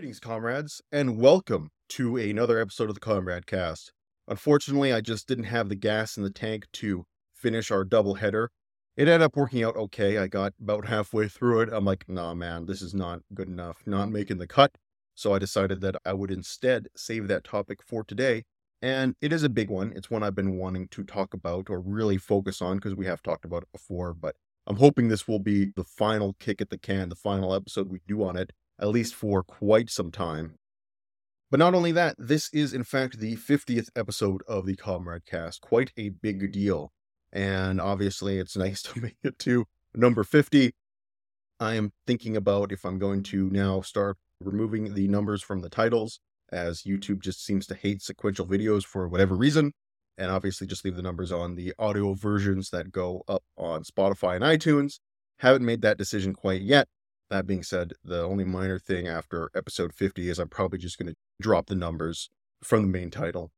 Greetings, comrades, and welcome to another episode of the Comrade Cast. Unfortunately, I just didn't have the gas in the tank to finish our double header. It ended up working out okay. I got about halfway through it. I'm like, nah, man, this is not good enough, not making the cut. So I decided that I would instead save that topic for today. And it is a big one. It's one I've been wanting to talk about or really focus on because we have talked about it before. But I'm hoping this will be the final kick at the can, the final episode we do on it at least for quite some time. But not only that, this is in fact the 50th episode of the Comrade Cast, quite a big deal. And obviously, it's nice to make it to number 50. I am thinking about if I'm going to now start removing the numbers from the titles, as YouTube just seems to hate sequential videos for whatever reason. And obviously, just leave the numbers on the audio versions that go up on Spotify and iTunes. Haven't made that decision quite yet, that being said, the only minor thing after episode 50 is I'm probably just going to drop the numbers from the main title.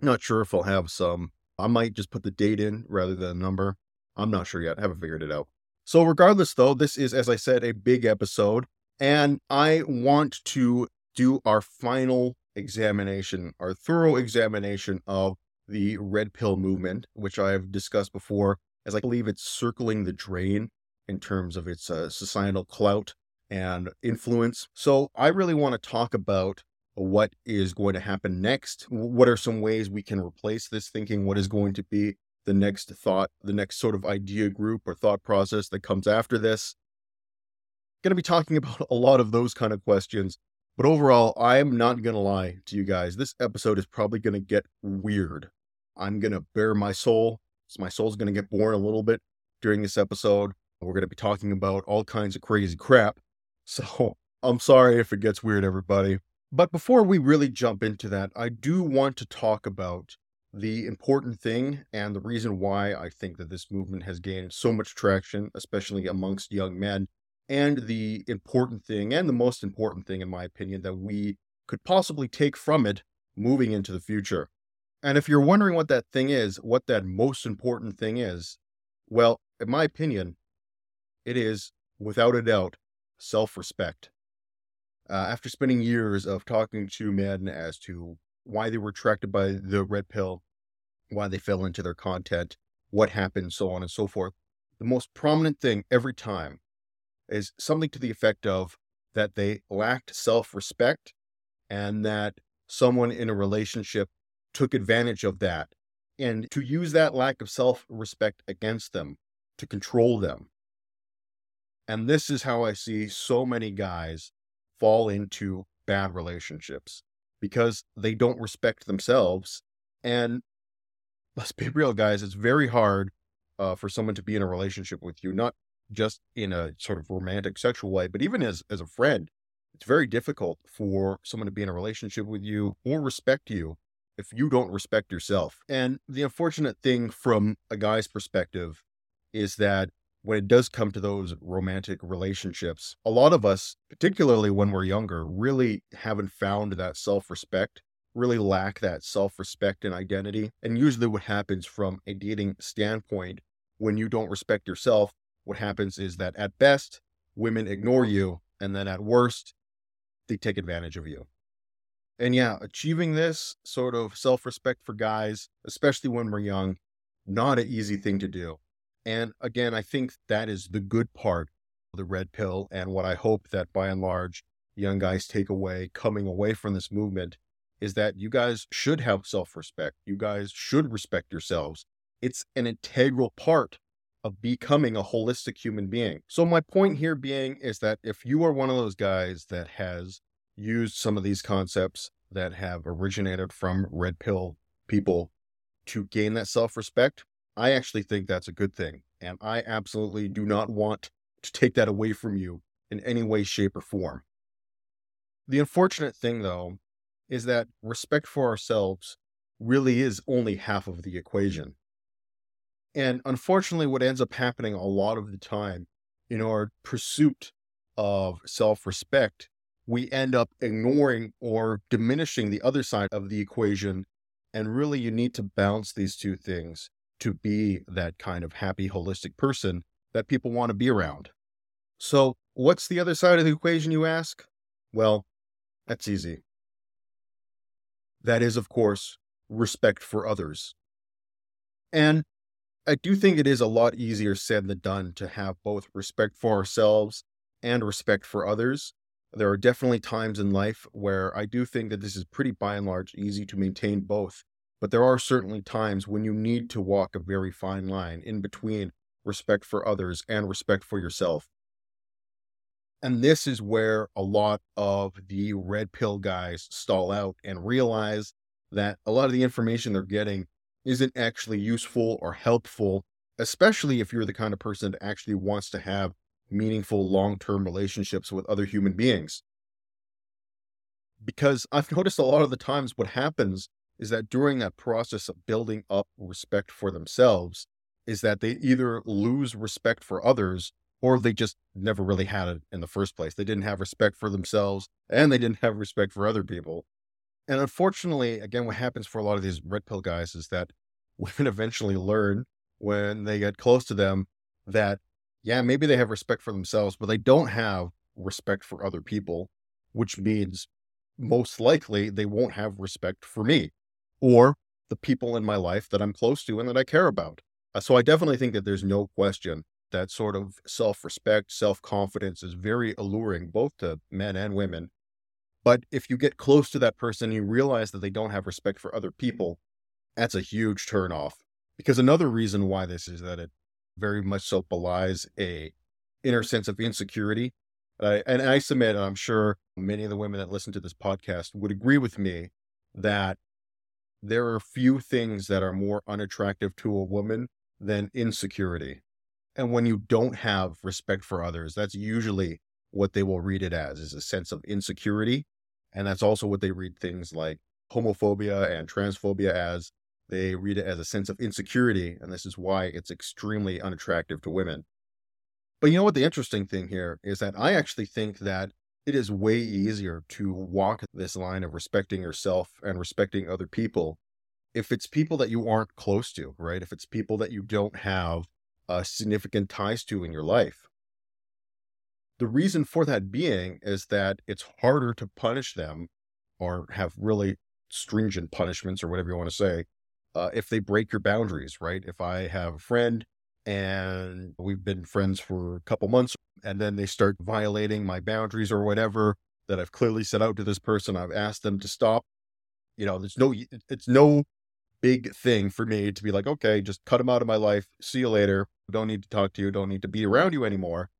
Not sure if I'll have some. I might just put the date in rather than a number. I'm not sure yet. I haven't figured it out. So, regardless, though, this is, as I said, a big episode. And I want to do our final examination, our thorough examination of the red pill movement, which I've discussed before, as I believe it's circling the drain in terms of its uh, societal clout and influence. So I really want to talk about what is going to happen next. What are some ways we can replace this thinking? What is going to be the next thought, the next sort of idea group or thought process that comes after this? Going to be talking about a lot of those kind of questions. But overall, I am not going to lie to you guys. This episode is probably going to get weird. I'm going to bare my soul. So my soul's going to get born a little bit during this episode. We're going to be talking about all kinds of crazy crap. So I'm sorry if it gets weird, everybody. But before we really jump into that, I do want to talk about the important thing and the reason why I think that this movement has gained so much traction, especially amongst young men, and the important thing, and the most important thing, in my opinion, that we could possibly take from it moving into the future. And if you're wondering what that thing is, what that most important thing is, well, in my opinion, it is, without a doubt, self respect. Uh, after spending years of talking to men as to why they were attracted by the red pill, why they fell into their content, what happened, so on and so forth, the most prominent thing every time is something to the effect of that they lacked self respect and that someone in a relationship took advantage of that and to use that lack of self respect against them to control them and this is how I see so many guys fall into bad relationships because they don't respect themselves. And let's be real, guys, it's very hard uh, for someone to be in a relationship with you, not just in a sort of romantic sexual way, but even as, as a friend. It's very difficult for someone to be in a relationship with you or respect you if you don't respect yourself. And the unfortunate thing from a guy's perspective is that when it does come to those romantic relationships, a lot of us, particularly when we're younger, really haven't found that self respect, really lack that self respect and identity. And usually, what happens from a dating standpoint, when you don't respect yourself, what happens is that at best, women ignore you. And then at worst, they take advantage of you. And yeah, achieving this sort of self respect for guys, especially when we're young, not an easy thing to do. And again, I think that is the good part of the red pill. And what I hope that by and large, young guys take away coming away from this movement is that you guys should have self respect. You guys should respect yourselves. It's an integral part of becoming a holistic human being. So, my point here being is that if you are one of those guys that has used some of these concepts that have originated from red pill people to gain that self respect, I actually think that's a good thing. And I absolutely do not want to take that away from you in any way, shape, or form. The unfortunate thing, though, is that respect for ourselves really is only half of the equation. And unfortunately, what ends up happening a lot of the time in our pursuit of self respect, we end up ignoring or diminishing the other side of the equation. And really, you need to balance these two things to be that kind of happy, holistic person that people want to be around. So, what's the other side of the equation, you ask? Well, That's easy. That is, of course, respect for others. And I do think it is a lot easier said than done to have both respect for ourselves and respect for others. There are definitely times in life where I do think that this is pretty by and large easy to maintain both. But there are certainly times when you need to walk a very fine line in between respect for others and respect for yourself. And this is where a lot of the red pill guys stall out and realize that a lot of the information they're getting isn't actually useful or helpful, especially if you're the kind of person that actually wants to have meaningful long term relationships with other human beings. Because I've noticed a lot of the times what happens is that during that process of building up respect for themselves, is that they either lose respect for others or they just never really had it in the first place. They didn't have respect for themselves and they didn't have respect for other people. And unfortunately, again, what happens for a lot of these red pill guys is that women eventually learn when they get close to them that, yeah, maybe they have respect for themselves, but they don't have respect for other people, which means most likely they won't have respect for me or the people in my life that I'm close to and that I care about. Uh, so I definitely think that there's no question that sort of self respect, self confidence is very alluring both to men and women. But if you get close to that person, and you realize that they don't have respect for other people, that's a huge turnoff. Because another reason why this is that it very much so belies a inner sense of insecurity. Uh, and I submit, and I'm sure many of the women that listen to this podcast would agree with me that there are few things that are more unattractive to a woman than insecurity. And when you don't have respect for others, that's usually what they will read it as is a sense of insecurity. And that's also what they read things like homophobia and transphobia as. They read it as a sense of insecurity. And this is why it's extremely unattractive to women. But you know what? The interesting thing here is that I actually think that it is way easier to walk this line of respecting yourself and respecting other people if it's people that you aren't close to, right? If it's people that you don't have uh, significant ties to in your life. The reason for that being is that it's harder to punish them or have really stringent punishments or whatever you want to say uh, if they break your boundaries, right? If I have a friend and we've been friends for a couple months and then they start violating my boundaries or whatever that I've clearly set out to this person, I've asked them to stop. You know, there's no, it's no big thing for me to be like, okay, just cut them out of my life. See you later. Don't need to talk to you. Don't need to be around you anymore.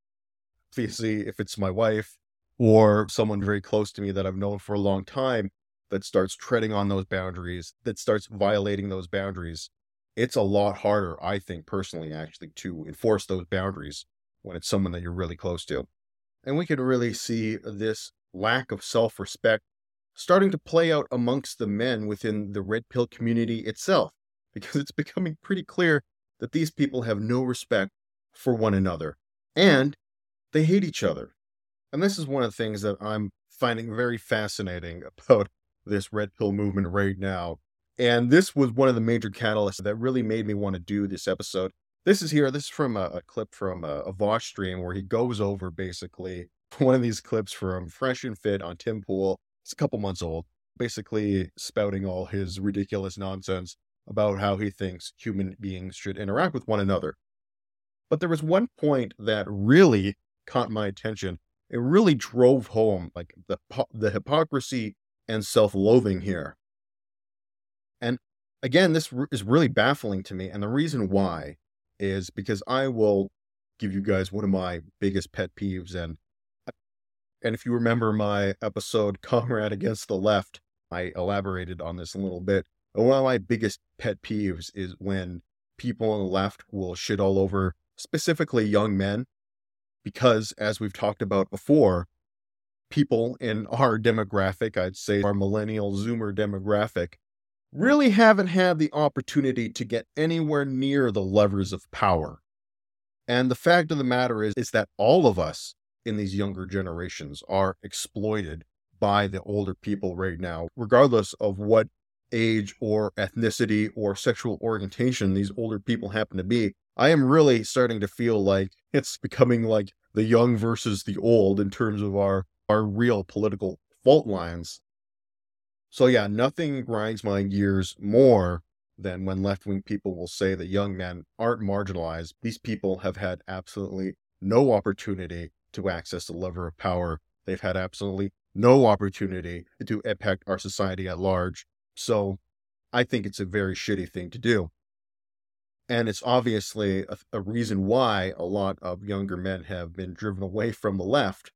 Obviously, if it's my wife or someone very close to me that I've known for a long time that starts treading on those boundaries, that starts violating those boundaries, it's a lot harder, I think, personally, actually, to enforce those boundaries when it's someone that you're really close to. And we can really see this lack of self respect starting to play out amongst the men within the red pill community itself, because it's becoming pretty clear that these people have no respect for one another and they hate each other. And this is one of the things that I'm finding very fascinating about this red pill movement right now. And this was one of the major catalysts that really made me want to do this episode. This is here, this is from a, a clip from a, a Vaush stream where he goes over basically one of these clips from Fresh and Fit on Tim Pool it's a couple months old, basically spouting all his ridiculous nonsense about how he thinks human beings should interact with one another. But there was one point that really caught my attention. It really drove home like the the hypocrisy and self-loathing here. And again, this is really baffling to me, and the reason why is because I will give you guys one of my biggest pet peeves, and and if you remember my episode, Comrade Against the Left, I elaborated on this a little bit. One of my biggest pet peeves is when people on the left will shit all over specifically young men, because as we've talked about before, people in our demographic, I'd say our millennial zoomer demographic, really haven't had the opportunity to get anywhere near the levers of power. And the fact of the matter is, is that all of us in these younger generations are exploited by the older people right now, regardless of what age or ethnicity or sexual orientation these older people happen to be. I am really starting to feel like it's becoming like the young versus the old in terms of our our real political fault lines. So, yeah, nothing grinds my gears more than when left wing people will say that young men aren't marginalized. These people have had absolutely no opportunity to access the lever of power. They've had absolutely no opportunity to impact our society at large. So I think it's a very shitty thing to do. And it's obviously a, a, reason why a lot of younger men have been driven away from the left.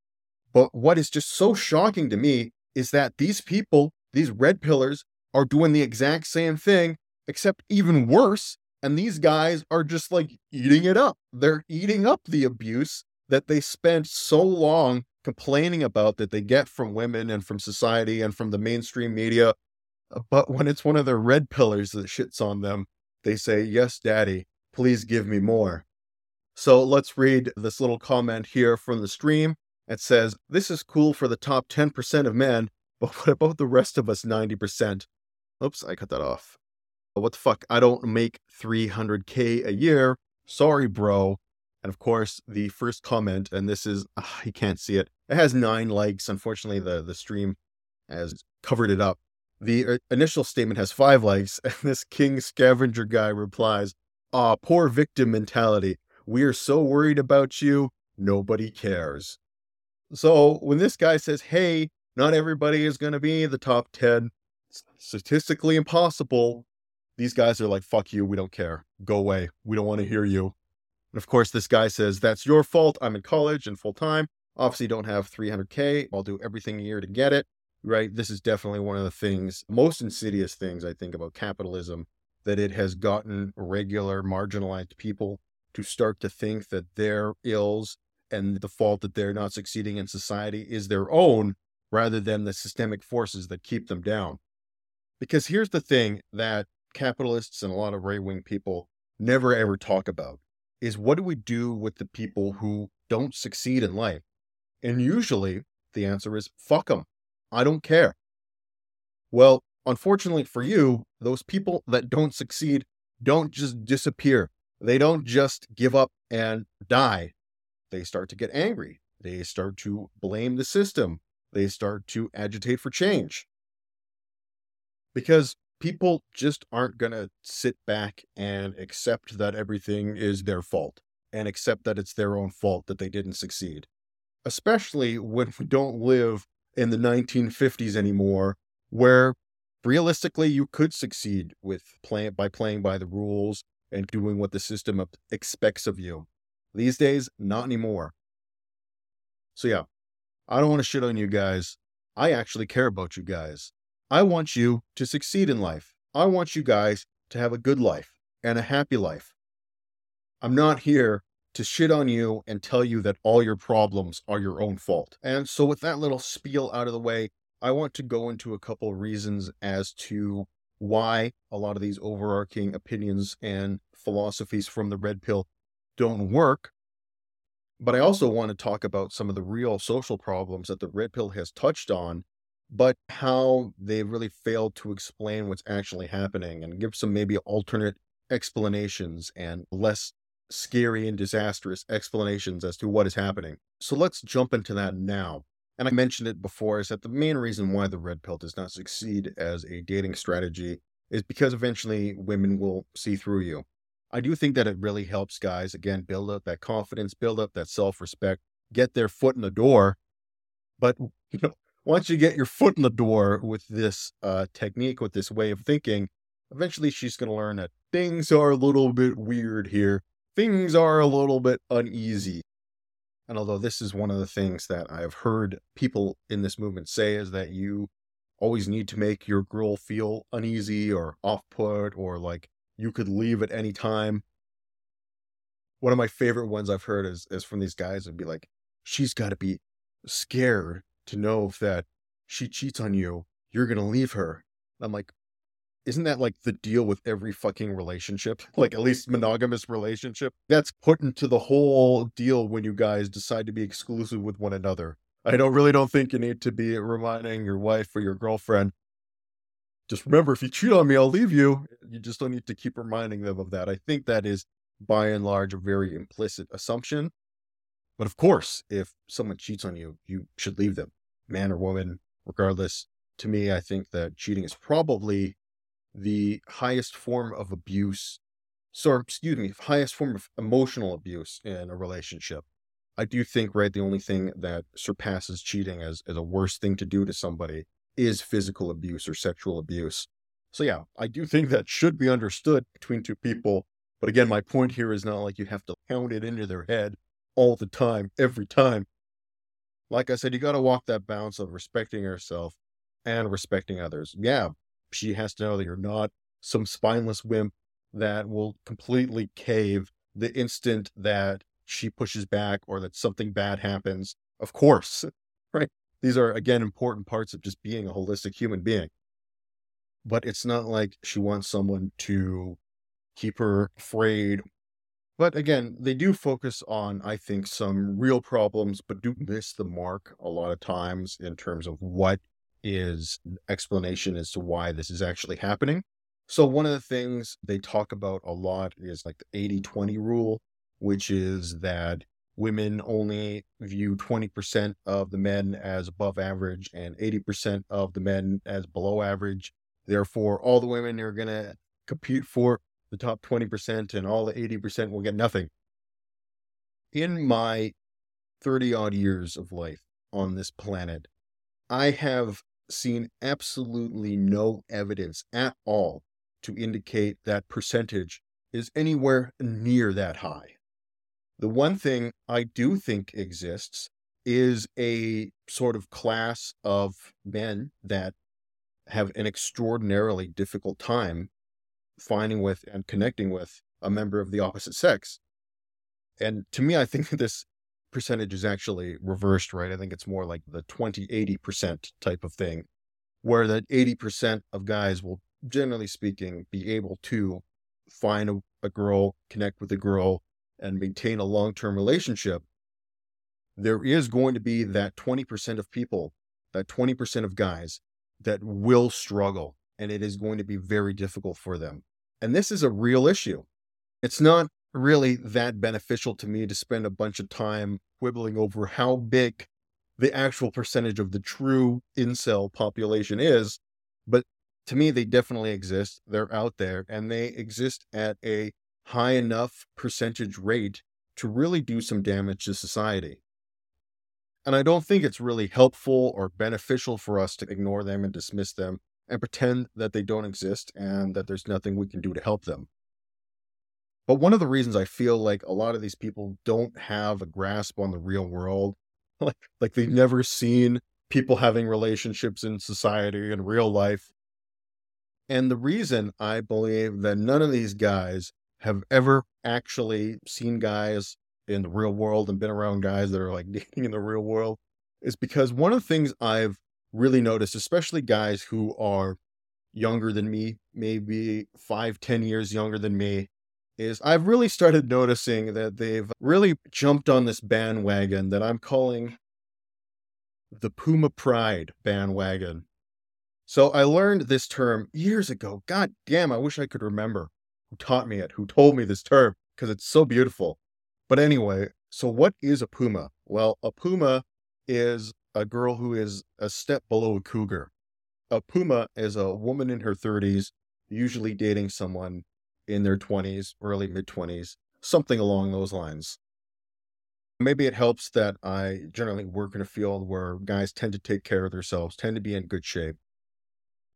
But what is just so shocking to me is that these people, these red pillars, are doing the exact same thing, except even worse. And these guys are just like eating it up. They're eating up the abuse that they spent so long complaining about that they get from women and from society and from the mainstream media. Uh, but when it's one of their red pillars that shits on them, they say, Yes, daddy, please give me more. So let's read this little comment here from the stream. It says, This is cool for the top 10% of men, but what about the rest of us 90%? Oops, I cut that off. What the fuck? I don't make 300K a year. Sorry, bro. And of course, the first comment, and this is, uh, you can't see it, it has nine likes. Unfortunately, the, the stream has covered it up. The uh, initial statement has five likes, and this King Scavenger guy replies, Ah, poor victim mentality. We are so worried about you, nobody cares. So when this guy says, hey, not everybody is going to be the top 10, statistically impossible, these guys are like, fuck you, we don't care. Go away. We don't want to hear you. And of course, this guy says, That's your fault. I'm in college and full time. Obviously, don't have 300K. I'll do everything here to get it. Right. This is definitely one of the things, most insidious things I think about capitalism, that it has gotten regular marginalized people to start to think that their ills and the fault that they're not succeeding in society is their own rather than the systemic forces that keep them down. Because here's the thing that capitalists and a lot of right wing people never ever talk about is what do we do with the people who don't succeed in life? And usually the answer is fuck them. I don't care. Well, unfortunately for you, those people that don't succeed don't just disappear. They don't just give up and die. They start to get angry. They start to blame the system. They start to agitate for change. Because people just aren't going to sit back and accept that everything is their fault and accept that it's their own fault that they didn't succeed. Especially when we don't live in the 1950s anymore, where realistically you could succeed with play, by playing by the rules and doing what the system expects of you. These days, not anymore. So, yeah, I don't want to shit on you guys. I actually care about you guys. I want you to succeed in life. I want you guys to have a good life and a happy life. I'm not here to shit on you and tell you that all your problems are your own fault. And so, with that little spiel out of the way, I want to go into a couple of reasons as to why a lot of these overarching opinions and philosophies from the red pill don't work. But I also want to talk about some of the real social problems that the red pill has touched on but how they really failed to explain what's actually happening and give some maybe alternate explanations and less scary and disastrous explanations as to what is happening. So let's jump into that now. And I mentioned it before is that the main reason why the red pill does not succeed as a dating strategy is because eventually women will see through you. I do think that it really helps guys, again, build up that confidence, build up that self respect, get their foot in the door. But, you know, once you get your foot in the door with this uh, technique, with this way of thinking, eventually she's going to learn that things are a little bit weird here. Things are a little bit uneasy. And although this is one of the things that I've heard people in this movement say is that you always need to make your girl feel uneasy or off put or like you could leave at any time. One of my favorite ones I've heard is, is from these guys and be like, she's got to be scared to know that she cheats on you, you're to leave her. I'm like, isn't that like the deal with every fucking relationship? Like at least monogamous relationship? That's put into the whole deal when you guys decide to be exclusive with one another. I don't really don't think you need to be reminding your wife or your girlfriend. Just remember, if you cheat on me, I'll leave you. You just don't need to keep reminding them of that. I think that is by and large a very implicit assumption. But of course, if someone cheats on you, you should leave them man or woman, regardless, to me, I think that cheating is probably the highest form of abuse. So, excuse me, highest form of emotional abuse in a relationship. I do think, right, the only thing that surpasses cheating as, as a worst thing to do to somebody is physical abuse or sexual abuse. So, yeah, I do think that should be understood between two people. But again, my point here is not like you have to pound it into their head all the time, every time. Like I said, you got to walk that balance of respecting yourself and respecting others. Yeah, she has to know that you're not some spineless wimp that will completely cave the instant that she pushes back or that something bad happens. Of course, right? These are, again, important parts of just being a holistic human being. But it's not like she wants someone to keep her afraid. But again, they do focus on, I think, some real problems, but do miss the mark a lot of times in terms of what is explanation as to why this is actually happening. So, one of the things they talk about a lot is like the 80 20 rule, which is that women only view 20% of the men as above average and 80% of the men as below average. Therefore, all the women are going to compete for the top 20% and all the 80% will get nothing. In my 30 odd years of life on this planet, I have seen absolutely no evidence at all to indicate that percentage is anywhere near that high. The one thing I do think exists is a sort of class of men that have an extraordinarily difficult time finding with and connecting with a member of the opposite sex. And to me, I think this percentage is actually reversed, right? I think it's more like the 20, 80% type of thing, where that 80% of guys will, generally speaking, be able to find a, a girl, connect with a girl, and maintain a long term relationship. There is going to be that 20% of people, that 20% of guys that will struggle, and it is going to be very difficult for them. And this is a real issue. It's not really that beneficial to me to spend a bunch of time quibbling over how big the actual percentage of the true incel population is. But to me, they definitely exist. They're out there and they exist at a high enough percentage rate to really do some damage to society. And I don't think it's really helpful or beneficial for us to ignore them and dismiss them and pretend that they don't exist and that there's nothing we can do to help them. But one of the reasons I feel like a lot of these people don't have a grasp on the real world, like like they've never seen people having relationships in society in real life. And the reason I believe that none of these guys have ever actually seen guys in the real world and been around guys that are like dating in the real world is because one of the things I've really noticed, especially guys who are younger than me, maybe five, ten years younger than me, is I've really started noticing that they've really jumped on this bandwagon that I'm calling the Puma Pride bandwagon. So I learned this term years ago. God damn, I wish I could remember who taught me it, who told me this term, because it's so beautiful. But anyway, so what is a Puma? Well, a Puma is a girl who is a step below a cougar. A Puma is a woman in her 30s, usually dating someone in their 20s, early mid 20s, something along those lines. Maybe it helps that I generally work in a field where guys tend to take care of themselves, tend to be in good shape.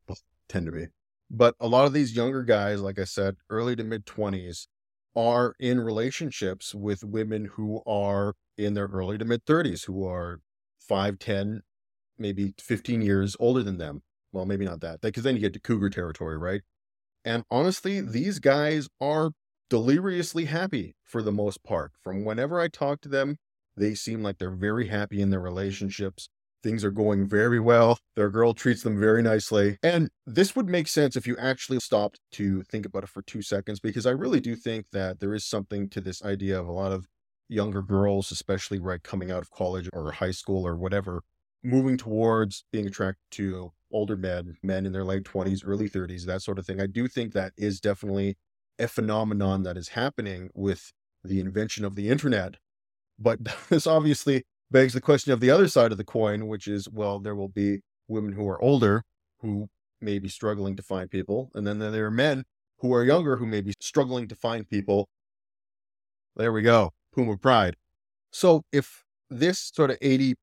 Well, tend to be. But a lot of these younger guys, like I said, early to mid 20s, are in relationships with women who are in their early to mid 30s, who are 5, 10, maybe 15 years older than them. Well, maybe not that, because then you get to cougar territory, right? And honestly, these guys are deliriously happy for the most part. From whenever I talk to them, they seem like they're very happy in their relationships. Things are going very well. Their girl treats them very nicely. And this would make sense if you actually stopped to think about it for two seconds, because I really do think that there is something to this idea of a lot of younger girls, especially right coming out of college or high school or whatever, moving towards being attracted to older men, men in their late 20s, early 30s, that sort of thing. I do think that is definitely a phenomenon that is happening with the invention of the internet. But this obviously begs the question of the other side of the coin, which is well, there will be women who are older who may be struggling to find people. And then there are men who are younger who may be struggling to find people. There we go. Puma pride. So if this sort of 80%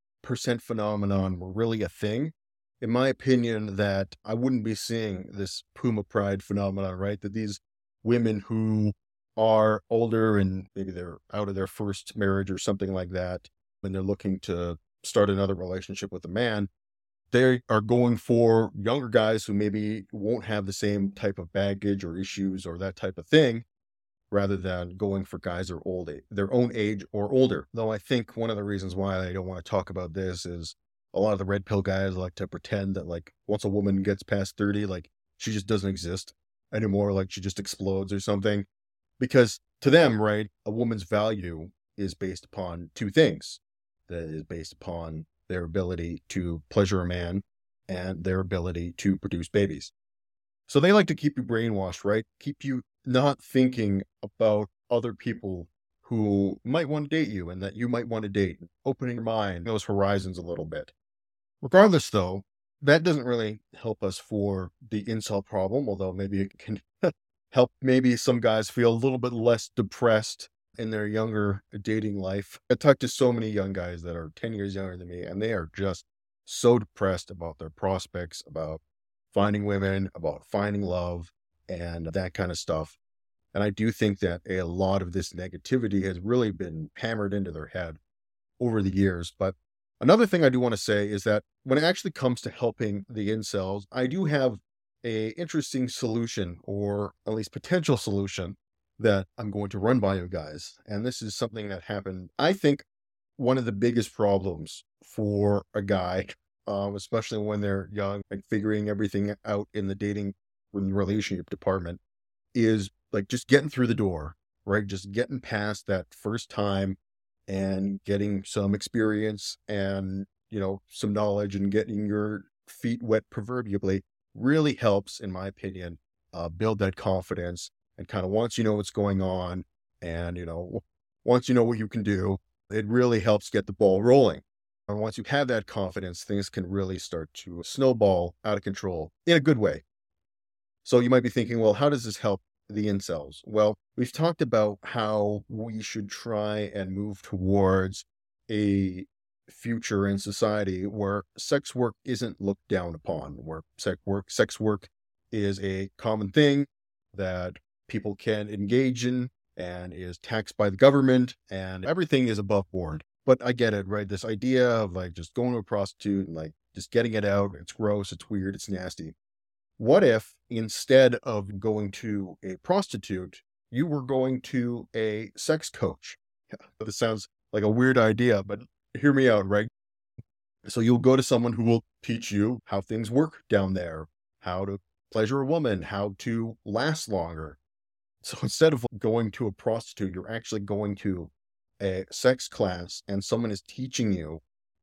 phenomenon were really a thing, in my opinion, that I wouldn't be seeing this Puma pride phenomenon, right? That these women who are older and maybe they're out of their first marriage or something like that, and they're looking to start another relationship with a man, they are going for younger guys who maybe won't have the same type of baggage or issues or that type of thing rather than going for guys are old their own age or older. Though i think one of the reasons why i don't want to talk about this is a lot of the red pill guys like to pretend that like once a woman gets past 30 like she just doesn't exist anymore like she just explodes or something. Because to them right a woman's value is based upon two things that is based upon their ability to pleasure a man and their ability to produce babies. So they like to keep you brainwashed, right? Keep you not thinking about other people who might want to date you and that you might want to date, opening your mind, those horizons a little bit. Regardless, though, that doesn't really help us for the incel problem, although maybe it can help maybe some guys feel a little bit less depressed in their younger dating life. I talked to so many young guys that are 10 years younger than me, and they are just so depressed about their prospects, about finding women, about finding love, and that kind of stuff. And I do think that a lot of this negativity has really been hammered into their head over the years. But another thing I do want to say is that when it actually comes to helping the incels, I do have a interesting solution or at least potential solution that I'm going to run by you guys. And this is something that happened. I think one of the biggest problems for a guy, um, especially when they're young, like figuring everything out in the dating relationship department, is like just getting through the door, right? Just getting past that first time and getting some experience and, you know, some knowledge and getting your feet wet proverbially really helps, in my opinion, uh, build that confidence and kind of once you know what's going on and, you know, once you know what you can do, it really helps get the ball rolling. And once you have that confidence, things can really start to snowball out of control in a good way. So you might be thinking, well, how does this help the incels? Well, we've talked about how we should try and move towards a future in society where sex work isn't looked down upon, where sex work sex work is a common thing that people can engage in and is taxed by the government and everything is above board. But I get it, right? This idea of like just going to a prostitute and like just getting it out, it's gross, it's weird, it's nasty. What if instead of going to a prostitute, you were going to a sex coach? this sounds like a weird idea, but hear me out, right? So you'll go to someone who will teach you how things work down there, how to pleasure a woman, how to last longer, so instead of going to a prostitute, you're actually going to a sex class and someone is teaching you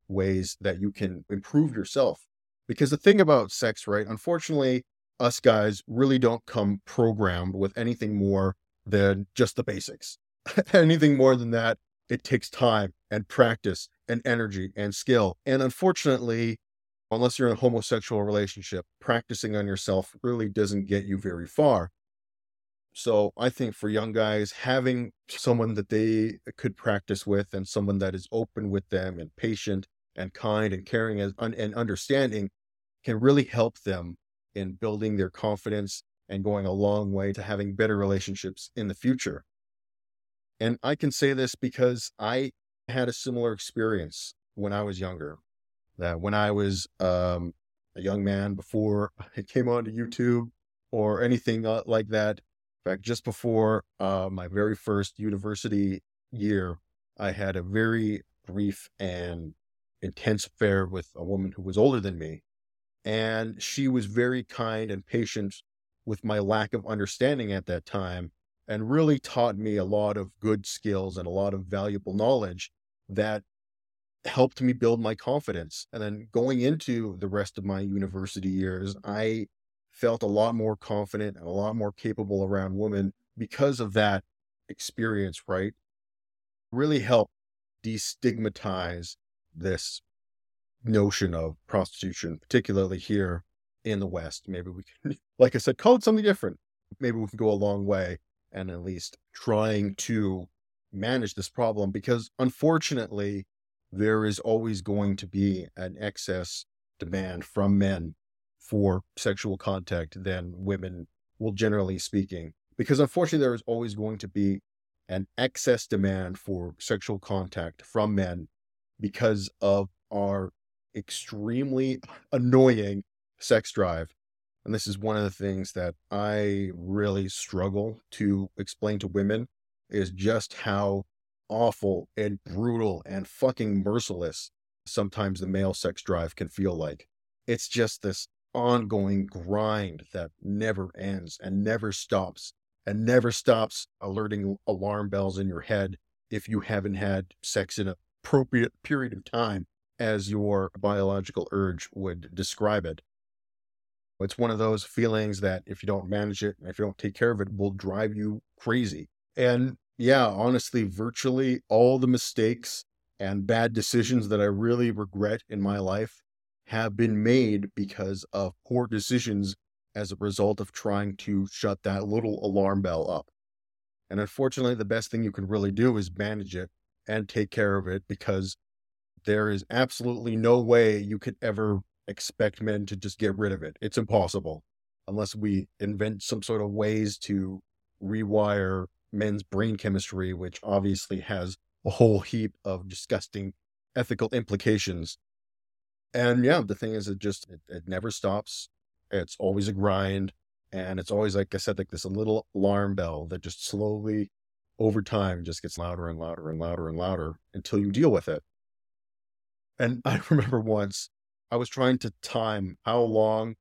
ways that you can improve yourself. Because the thing about sex, right? Unfortunately, us guys really don't come programmed with anything more than just the basics. anything more than that, it takes time and practice and energy and skill. And unfortunately, unless you're in a homosexual relationship, practicing on yourself really doesn't get you very far. So I think for young guys, having someone that they could practice with and someone that is open with them and patient and kind and caring and, and understanding can really help them in building their confidence and going a long way to having better relationships in the future. And I can say this because I had a similar experience when I was younger. That when I was um, a young man before I came onto YouTube or anything uh, like that, fact, just before uh, my very first university year, I had a very brief and intense affair with a woman who was older than me. And she was very kind and patient with my lack of understanding at that time and really taught me a lot of good skills and a lot of valuable knowledge that helped me build my confidence. And then going into the rest of my university years, I felt a lot more confident and a lot more capable around women because of that experience, right? Really helped destigmatize this notion of prostitution, particularly here in the West. Maybe we can, like I said, call it something different. Maybe we can go a long way and at least trying to manage this problem because unfortunately, there is always going to be an excess demand from men for sexual contact than women will generally speaking. Because unfortunately, there is always going to be an excess demand for sexual contact from men because of our extremely annoying sex drive. And this is one of the things that I really struggle to explain to women is just how awful and brutal and fucking merciless sometimes the male sex drive can feel like. It's just this ongoing grind that never ends and never stops and never stops alerting alarm bells in your head if you haven't had sex in an appropriate period of time as your biological urge would describe it. It's one of those feelings that if you don't manage it, if you don't take care of it, will drive you crazy. And yeah, honestly, virtually all the mistakes and bad decisions that I really regret in my life have been made because of poor decisions as a result of trying to shut that little alarm bell up. And unfortunately, the best thing you can really do is manage it and take care of it because there is absolutely no way you could ever expect men to just get rid of it. It's impossible unless we invent some sort of ways to rewire men's brain chemistry, which obviously has a whole heap of disgusting ethical implications. And yeah, the thing is, it just it, it never stops. It's always a grind, and it's always like I said, like this little alarm bell that just slowly, over time, just gets louder and louder and louder and louder until you deal with it. And I remember once I was trying to time how long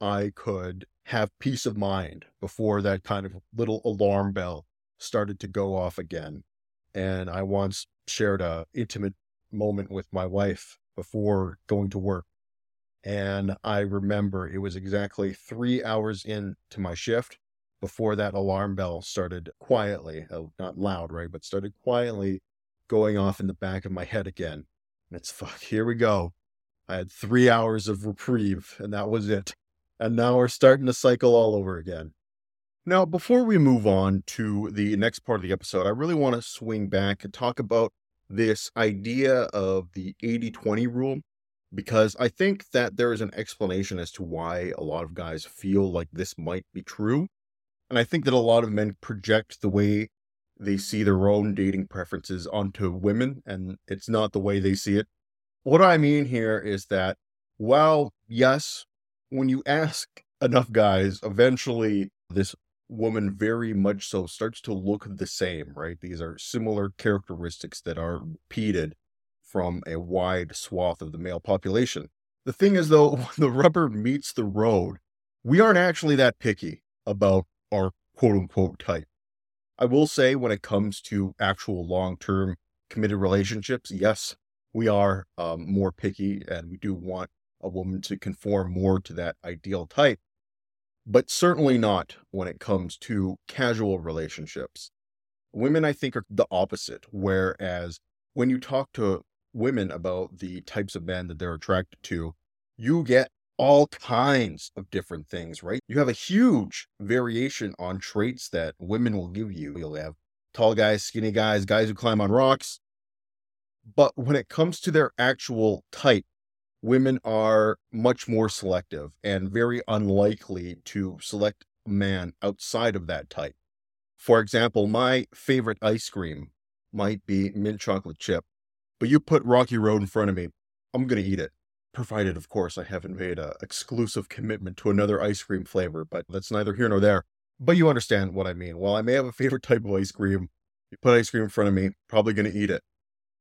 I could have peace of mind before that kind of little alarm bell started to go off again. And I once shared a intimate moment with my wife before going to work. And I remember it was exactly three hours into my shift before that alarm bell started quietly, uh, not loud, right, but started quietly going off in the back of my head again. And it's fuck, here we go. I had three hours of reprieve, and that was it. And now we're starting to cycle all over again. Now, before we move on to the next part of the episode, I really want to swing back and talk about this idea of the 80 20 rule because I think that there is an explanation as to why a lot of guys feel like this might be true. And I think that a lot of men project the way they see their own dating preferences onto women, and it's not the way they see it. What I mean here is that while, yes, when you ask enough guys, eventually this woman very much so starts to look the same, right? These are similar characteristics that are repeated from a wide swath of the male population. The thing is, though, when the rubber meets the road, we aren't actually that picky about our quote unquote type. I will say, when it comes to actual long term committed relationships, yes, we are um, more picky and we do want a woman to conform more to that ideal type, but certainly not when it comes to casual relationships. Women, I think, are the opposite. Whereas when you talk to women about the types of men that they're attracted to, you get all kinds of different things, right? You have a huge variation on traits that women will give you. You'll have tall guys, skinny guys, guys who climb on rocks, but when it comes to their actual type, women are much more selective and very unlikely to select a man outside of that type. For example, my favorite ice cream might be mint chocolate chip, but you put Rocky Road in front of me, I'm going to eat it. Provided, of course, I haven't made an exclusive commitment to another ice cream flavor, but that's neither here nor there. But you understand what I mean. While I may have a favorite type of ice cream, you put ice cream in front of me, probably going to eat it.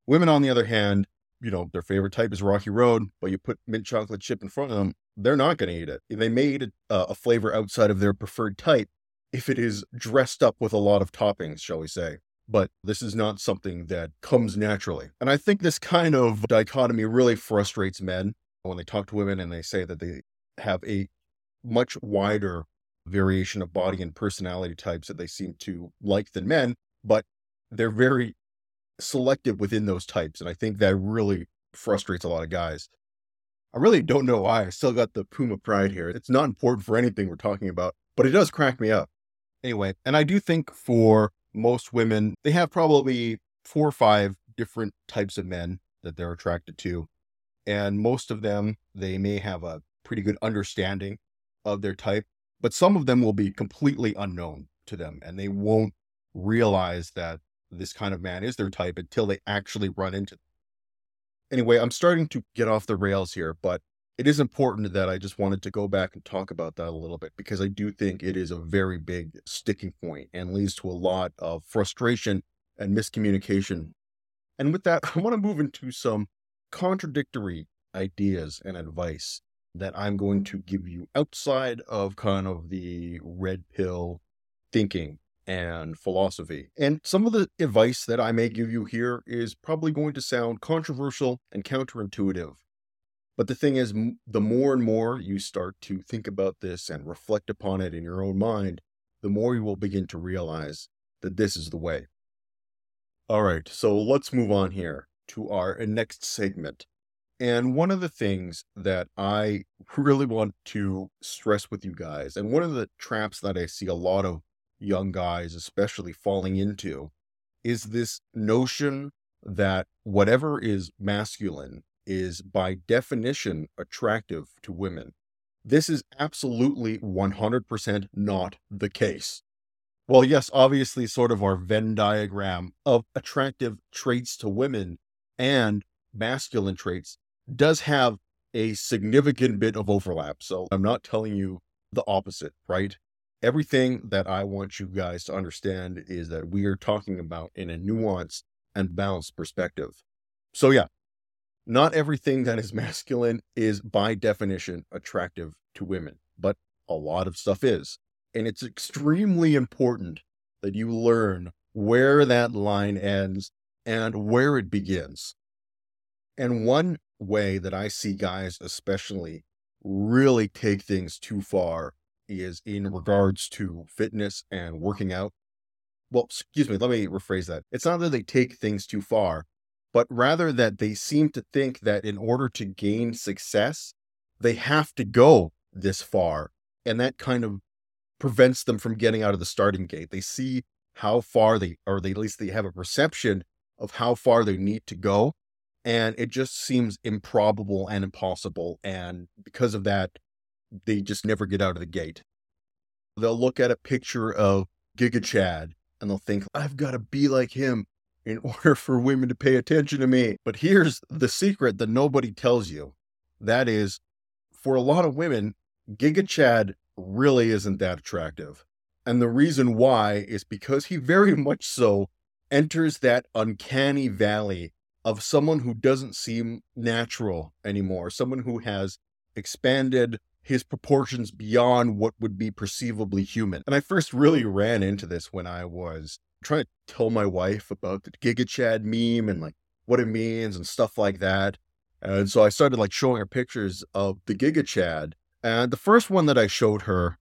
Women, on the other hand, you know, their favorite type is Rocky Road, but you put mint chocolate chip in front of them, they're not going to eat it. They may eat a, uh, a flavor outside of their preferred type if it is dressed up with a lot of toppings, shall we say. But this is not something that comes naturally. And I think this kind of dichotomy really frustrates men when they talk to women and they say that they have a much wider variation of body and personality types that they seem to like than men, but they're very selective within those types. And I think that really frustrates a lot of guys. I really don't know why. I still got the Puma pride here. It's not important for anything we're talking about, but it does crack me up. Anyway, and I do think for most women, they have probably four or five different types of men that they're attracted to. And most of them, they may have a pretty good understanding of their type, but some of them will be completely unknown to them and they won't realize that this kind of man is their type until they actually run into them. Anyway, I'm starting to get off the rails here, but it is important that I just wanted to go back and talk about that a little bit because I do think it is a very big sticking point and leads to a lot of frustration and miscommunication. And with that, I want to move into some contradictory ideas and advice that I'm going to give you outside of kind of the red pill thinking and philosophy. And some of the advice that I may give you here is probably going to sound controversial and counterintuitive. But the thing is, the more and more you start to think about this and reflect upon it in your own mind, the more you will begin to realize that this is the way. All right, so let's move on here to our next segment. And one of the things that I really want to stress with you guys, and one of the traps that I see a lot of young guys, especially, falling into, is this notion that whatever is masculine is by definition attractive to women. This is absolutely 100% not the case. Well, yes, obviously, sort of our Venn diagram of attractive traits to women and masculine traits does have a significant bit of overlap. So I'm not telling you the opposite, right? Everything that I want you guys to understand is that we are talking about in a nuanced and balanced perspective. So, yeah, not everything that is masculine is by definition attractive to women, but a lot of stuff is. And it's extremely important that you learn where that line ends and where it begins. And one way that I see guys, especially, really take things too far is in regards to fitness and working out. Well, excuse me, let me rephrase that. It's not that they take things too far, but rather that they seem to think that in order to gain success, they have to go this far. And that kind of prevents them from getting out of the starting gate. They see how far they, or they, at least they have a perception of how far they need to go and it just seems improbable and impossible. And because of that, they just never get out of the gate. They'll look at a picture of Giga Chad and they'll think, I've got to be like him in order for women to pay attention to me. But here's the secret that nobody tells you that is, for a lot of women, Giga Chad really isn't that attractive. And the reason why is because he very much so enters that uncanny valley of someone who doesn't seem natural anymore, someone who has expanded his proportions beyond what would be perceivably human. And I first really ran into this when I was trying to tell my wife about the Giga Chad meme and like what it means and stuff like that. And so I started like showing her pictures of the Giga Chad. And the first one that I showed her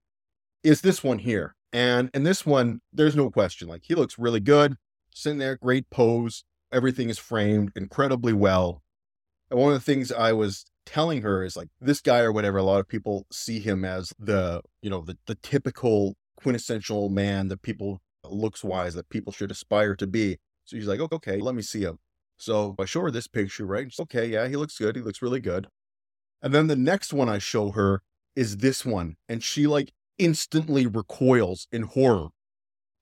is this one here. And in this one, there's no question. Like he looks really good, sitting there, great pose everything is framed incredibly well. And one of the things I was telling her is like this guy or whatever, a lot of people see him as the, you know, the, the typical quintessential man that people uh, looks wise that people should aspire to be. So she's like, okay, let me see him. So I show her this picture, right? okay, yeah, he looks good. He looks really good. And then the next one I show her is this one. And she like instantly recoils in horror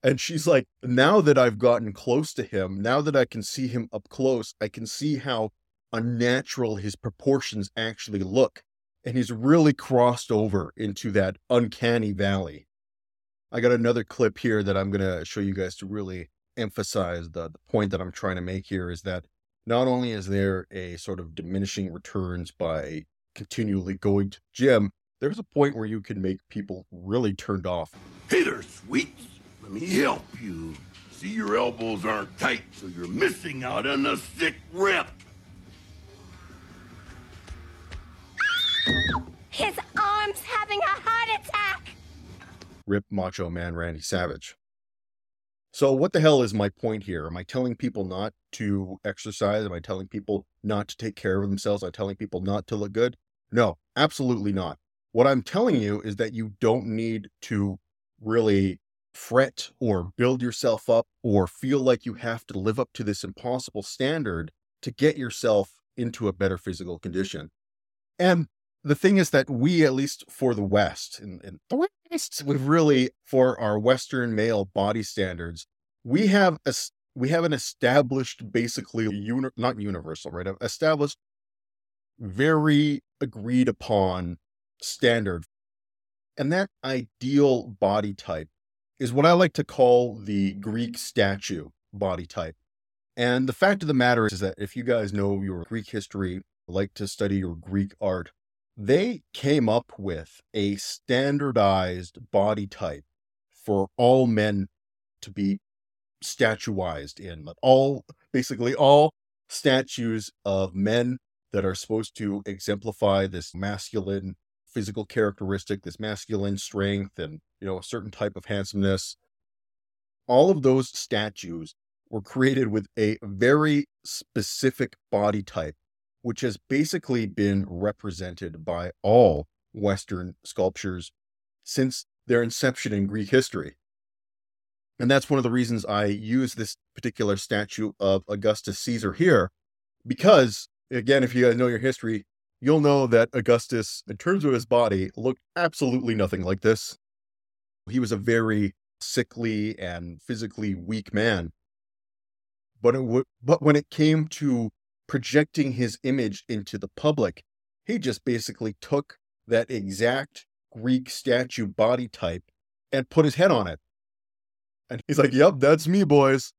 and she's like, now that I've gotten close to him, now that I can see him up close, I can see how unnatural his proportions actually look. And he's really crossed over into that uncanny valley. I got another clip here that I'm going to show you guys to really emphasize the, the point that I'm trying to make here is that not only is there a sort of diminishing returns by continually going to the gym, there's a point where you can make people really turned off. Hey there, sweets. Let me help you. See, your elbows aren't tight, so you're missing out on the sick rep. His arm's having a heart attack. Rip Macho Man Randy Savage. So, what the hell is my point here? Am I telling people not to exercise? Am I telling people not to take care of themselves? Am I telling people not to look good? No, absolutely not. What I'm telling you is that you don't need to really fret or build yourself up or feel like you have to live up to this impossible standard to get yourself into a better physical condition. And the thing is that we, at least for the West, in, in the West, we've really, for our Western male body standards, we have a we have an established, basically, uni- not universal, right? Established, very agreed upon standard. And that ideal body type is what I like to call the Greek statue body type. And the fact of the matter is that if you guys know your Greek history, like to study your Greek art, they came up with a standardized body type for all men to be statuized in. All basically all statues of men that are supposed to exemplify this masculine physical characteristic, this masculine strength and, you know, a certain type of handsomeness. All of those statues were created with a very specific body type which has basically been represented by all Western sculptures since their inception in Greek history. And that's one of the reasons I use this particular statue of Augustus Caesar here, because, again, if you guys know your history, you'll know that Augustus, in terms of his body, looked absolutely nothing like this. He was a very sickly and physically weak man. But, it w- but when it came to projecting his image into the public. He just basically took that exact Greek statue body type and put his head on it. And he's like, Yep, that's me, boys.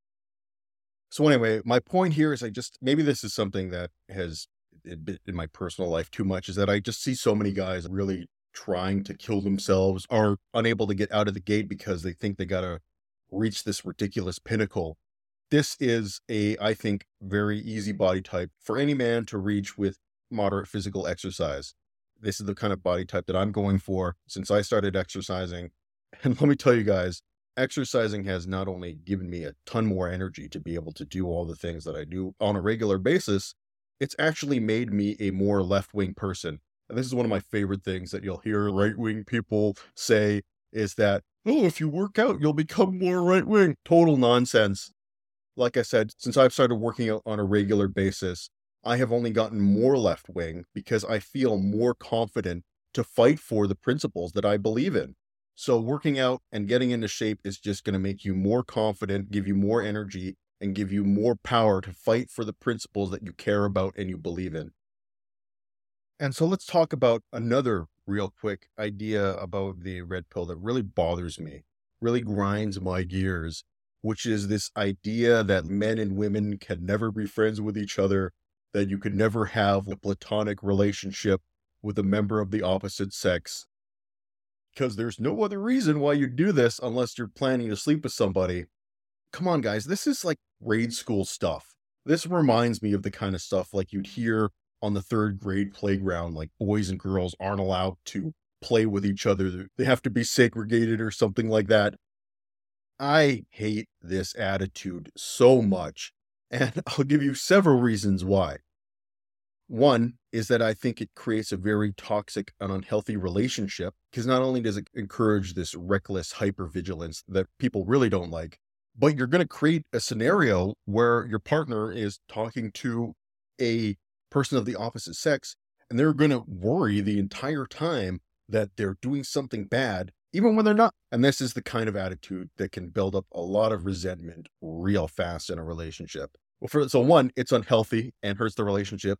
So, anyway, my point here is I just maybe this is something that has been in my personal life too much is that I just see so many guys really trying to kill themselves are unable to get out of the gate because they think they got to reach this ridiculous pinnacle this is a, I think, very easy mm-hmm. body type for any man to reach with moderate physical exercise. This is the kind of body type that I'm going for since I started exercising. And let me tell you guys, exercising has not only given me a ton more energy to be able to do all the things that I do on a regular basis, it's actually made me a more left wing person. And this is one of my favorite things that you'll hear right wing people say is that, oh, if you work out, you'll become more right wing. Total nonsense like I said, since I've started working out on a regular basis, I have only gotten more left wing because I feel more confident to fight for the principles that I believe in. So, working out and getting into shape is just going to make you more confident, give you more energy, and give you more power to fight for the principles that you care about and you believe in. And so, let's talk about another real quick idea about the red pill that really bothers me, really grinds my gears, which is this idea that men and women can never be friends with each other, that you could never have a platonic relationship with a member of the opposite sex. Because there's no other reason why you do this unless you're planning to sleep with somebody. Come on, guys, this is like grade school stuff. This reminds me of the kind of stuff like you'd hear on the third grade playground, like boys and girls aren't allowed to play with each other. They have to be segregated or something like that. I hate this attitude so much, and I'll give you several reasons why. One is that I think it creates a very toxic and unhealthy relationship because not only does it encourage this reckless hypervigilance that people really don't like, but you're going to create a scenario where your partner is talking to a person of the opposite sex and they're going to worry the entire time that they're doing something bad even when they're not. And this is the kind of attitude that can build up a lot of resentment real fast in a relationship. Well, for so one, it's unhealthy and hurts the relationship.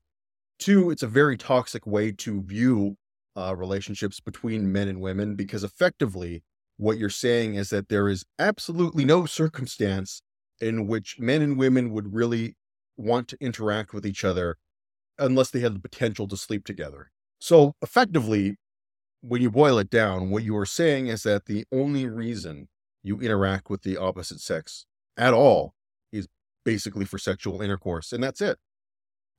Two, it's a very toxic way to view uh, relationships between men and women because effectively what you're saying is that there is absolutely no circumstance in which men and women would really want to interact with each other unless they had the potential to sleep together. So effectively, when you boil it down, what you are saying is that the only reason you interact with the opposite sex at all is basically for sexual intercourse, and that's it.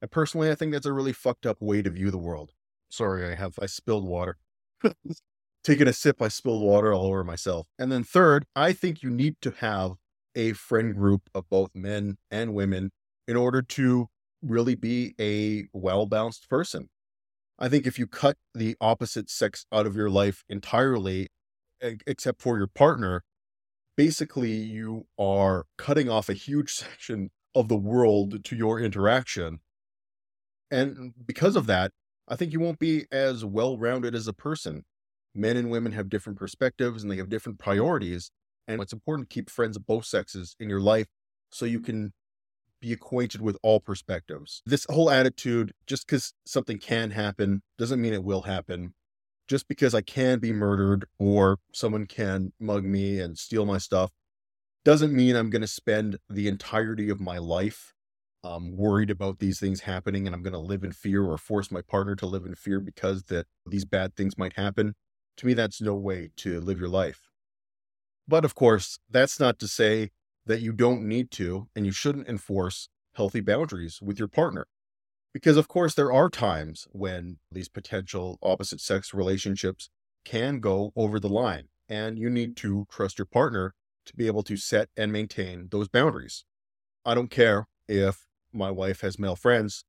And personally, I think that's a really fucked up way to view the world. Sorry, I have I spilled water. Taking a sip, I spilled water all over myself. And then third, I think you need to have a friend group of both men and women in order to really be a well balanced person. I think if you cut the opposite sex out of your life entirely, except for your partner, basically you are cutting off a huge section of the world to your interaction. And because of that, I think you won't be as well rounded as a person. Men and women have different perspectives and they have different priorities. And it's important to keep friends of both sexes in your life so you can be acquainted with all perspectives. This whole attitude, just because something can happen, doesn't mean it will happen. Just because I can be murdered or someone can mug me and steal my stuff doesn't mean I'm going to spend the entirety of my life um, worried about these things happening and I'm going to live in fear or force my partner to live in fear because that these bad things might happen. To me, that's no way to live your life. But of course, that's not to say that you don't need to and you shouldn't enforce healthy boundaries with your partner. Because, of course, there are times when these potential opposite sex relationships can go over the line, and you need to trust your partner to be able to set and maintain those boundaries. I don't care if my wife has male friends,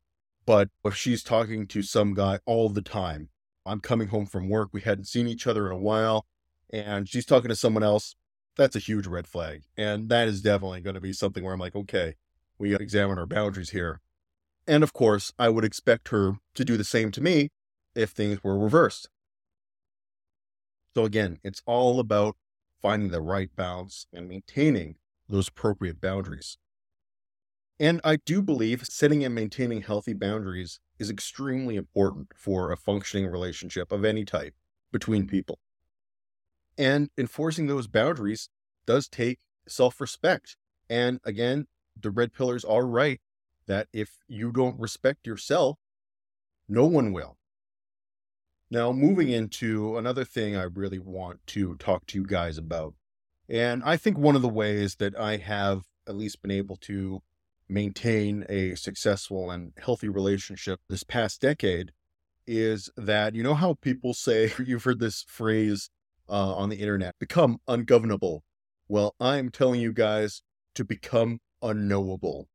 but if she's talking to some guy all the time, I'm coming home from work, we hadn't seen each other in a while, and she's talking to someone else, that's a huge red flag. And that is definitely going to be something where I'm like, okay, we examine our boundaries here. And of course, I would expect her to do the same to me if things were reversed. So again, it's all about finding the right balance and maintaining those appropriate boundaries. And I do believe setting and maintaining healthy boundaries is extremely important for a functioning relationship of any type between people. And enforcing those boundaries does take self respect. And again, the red pillars are right that if you don't respect yourself, no one will. Now, moving into another thing I really want to talk to you guys about. And I think one of the ways that I have at least been able to maintain a successful and healthy relationship this past decade is that you know how people say you've heard this phrase uh, on the internet become ungovernable well i'm telling you guys to become unknowable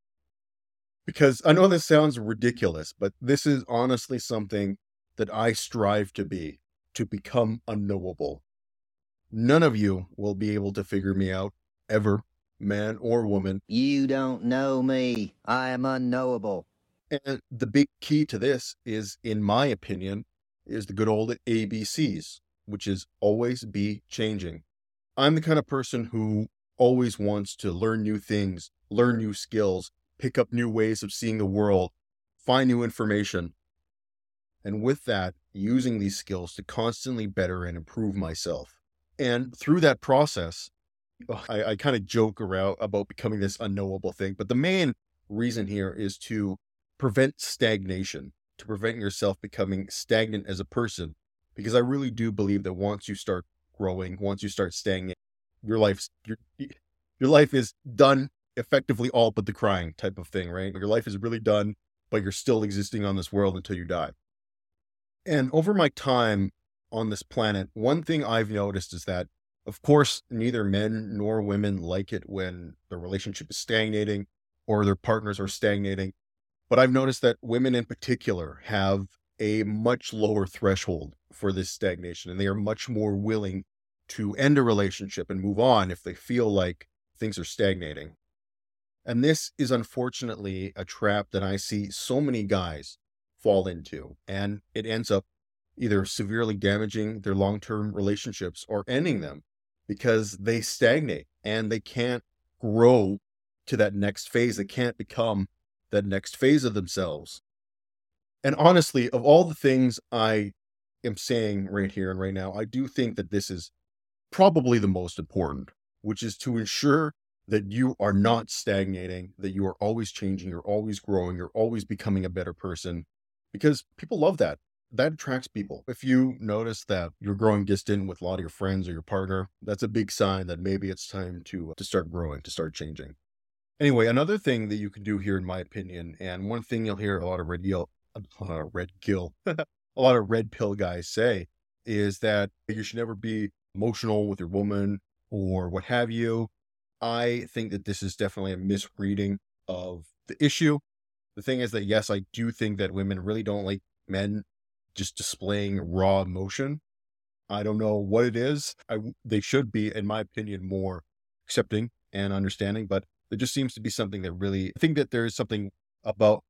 because i know this sounds ridiculous but this is honestly something that i strive to be to become unknowable none of you will be able to figure me out ever man or woman. You don't know me. I am unknowable. And the big key to this is, in my opinion, is the good old ABCs, which is always be changing. I'm the kind of person who always wants to learn new things, learn new skills, pick up new ways of seeing the world, find new information. And with that, using these skills to constantly better and improve myself. And through that process, I, I kind of joke around about becoming this unknowable thing, but the main reason here is to prevent stagnation, to prevent yourself becoming stagnant as a person. Because I really do believe that once you start growing, once you start stagnating, your life's your your life is done effectively all but the crying type of thing, right? Your life is really done, but you're still existing on this world until you die. And over my time on this planet, one thing I've noticed is that of course, neither men nor women like it when the relationship is stagnating or their partners are stagnating. But I've noticed that women in particular have a much lower threshold for this stagnation, and they are much more willing to end a relationship and move on if they feel like things are stagnating. And this is unfortunately a trap that I see so many guys fall into, and it ends up either severely damaging their long term relationships or ending them because they stagnate and they can't grow to that next phase. They can't become that next phase of themselves. And honestly, of all the things I am saying right here and right now, I do think that this is probably the most important, which is to ensure that you are not stagnating, that you are always changing, you're always growing, you're always becoming a better person because people love that that attracts people. If you notice that you're growing distant with a lot of your friends or your partner, that's a big sign that maybe it's time to uh, to start growing, to start changing. Anyway, another thing that you can do here, in my opinion, and one thing you'll hear a lot of red gill, of red gill, a lot of red pill guys say is that you should never be emotional with your woman or what have you. I think that this is definitely a misreading of the issue. The thing is that yes, I do think that women really don't like men just displaying raw emotion. I don't know what it is. I, they should be, in my opinion, more accepting and understanding, but there just seems to be something that really, I think that there is something about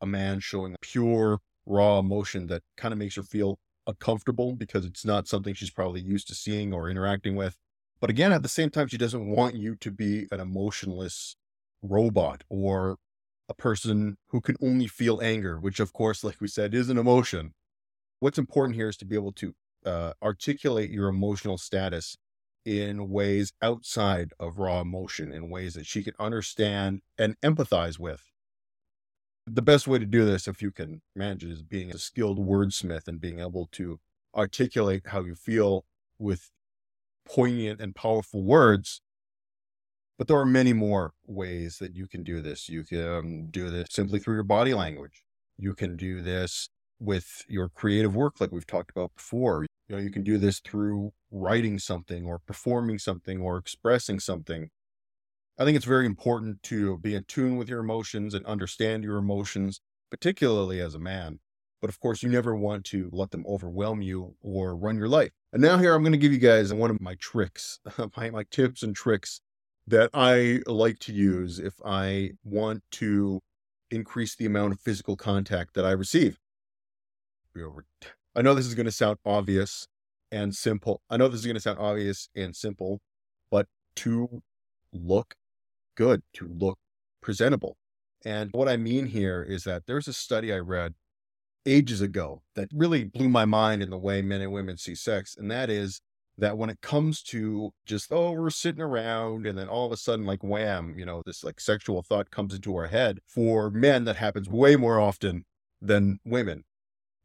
a man showing pure, raw emotion that kind of makes her feel uncomfortable because it's not something she's probably used to seeing or interacting with. But again, at the same time, she doesn't want you to be an emotionless robot or a person who can only feel anger, which, of course, like we said, is an emotion. What's important here is to be able to uh, articulate your emotional status in ways outside of raw emotion, in ways that she can understand and empathize with. The best way to do this, if you can manage is being a skilled wordsmith and being able to articulate how you feel with poignant and powerful words. But there are many more ways that you can do this. You can do this simply through your body language. You can do this with your creative work, like we've talked about before. You know, you can do this through writing something or performing something or expressing something. I think it's very important to be in tune with your emotions and understand your emotions, particularly as a man. But of course, you never want to let them overwhelm you or run your life. And now, here I'm going to give you guys one of my tricks, my, my tips and tricks that I like to use if I want to increase the amount of physical contact that I receive. I know this is going to sound obvious and simple. I know this is going to sound obvious and simple, but to look good, to look presentable. And what I mean here is that there's a study I read ages ago that really blew my mind in the way men and women see sex. And that is that when it comes to just, oh, we're sitting around and then all of a sudden, like wham, you know, this like sexual thought comes into our head. For men, that happens way more often than women.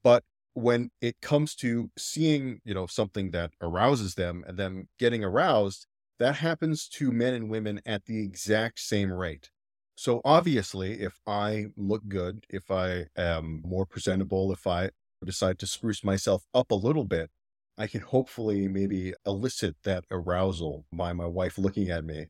But when it comes to seeing, you know, something that arouses them and them getting aroused, that happens to men and women at the exact same rate. So obviously, if I look good, if I am more presentable, if I decide to spruce myself up a little bit, I can hopefully maybe elicit that arousal by my wife looking at me.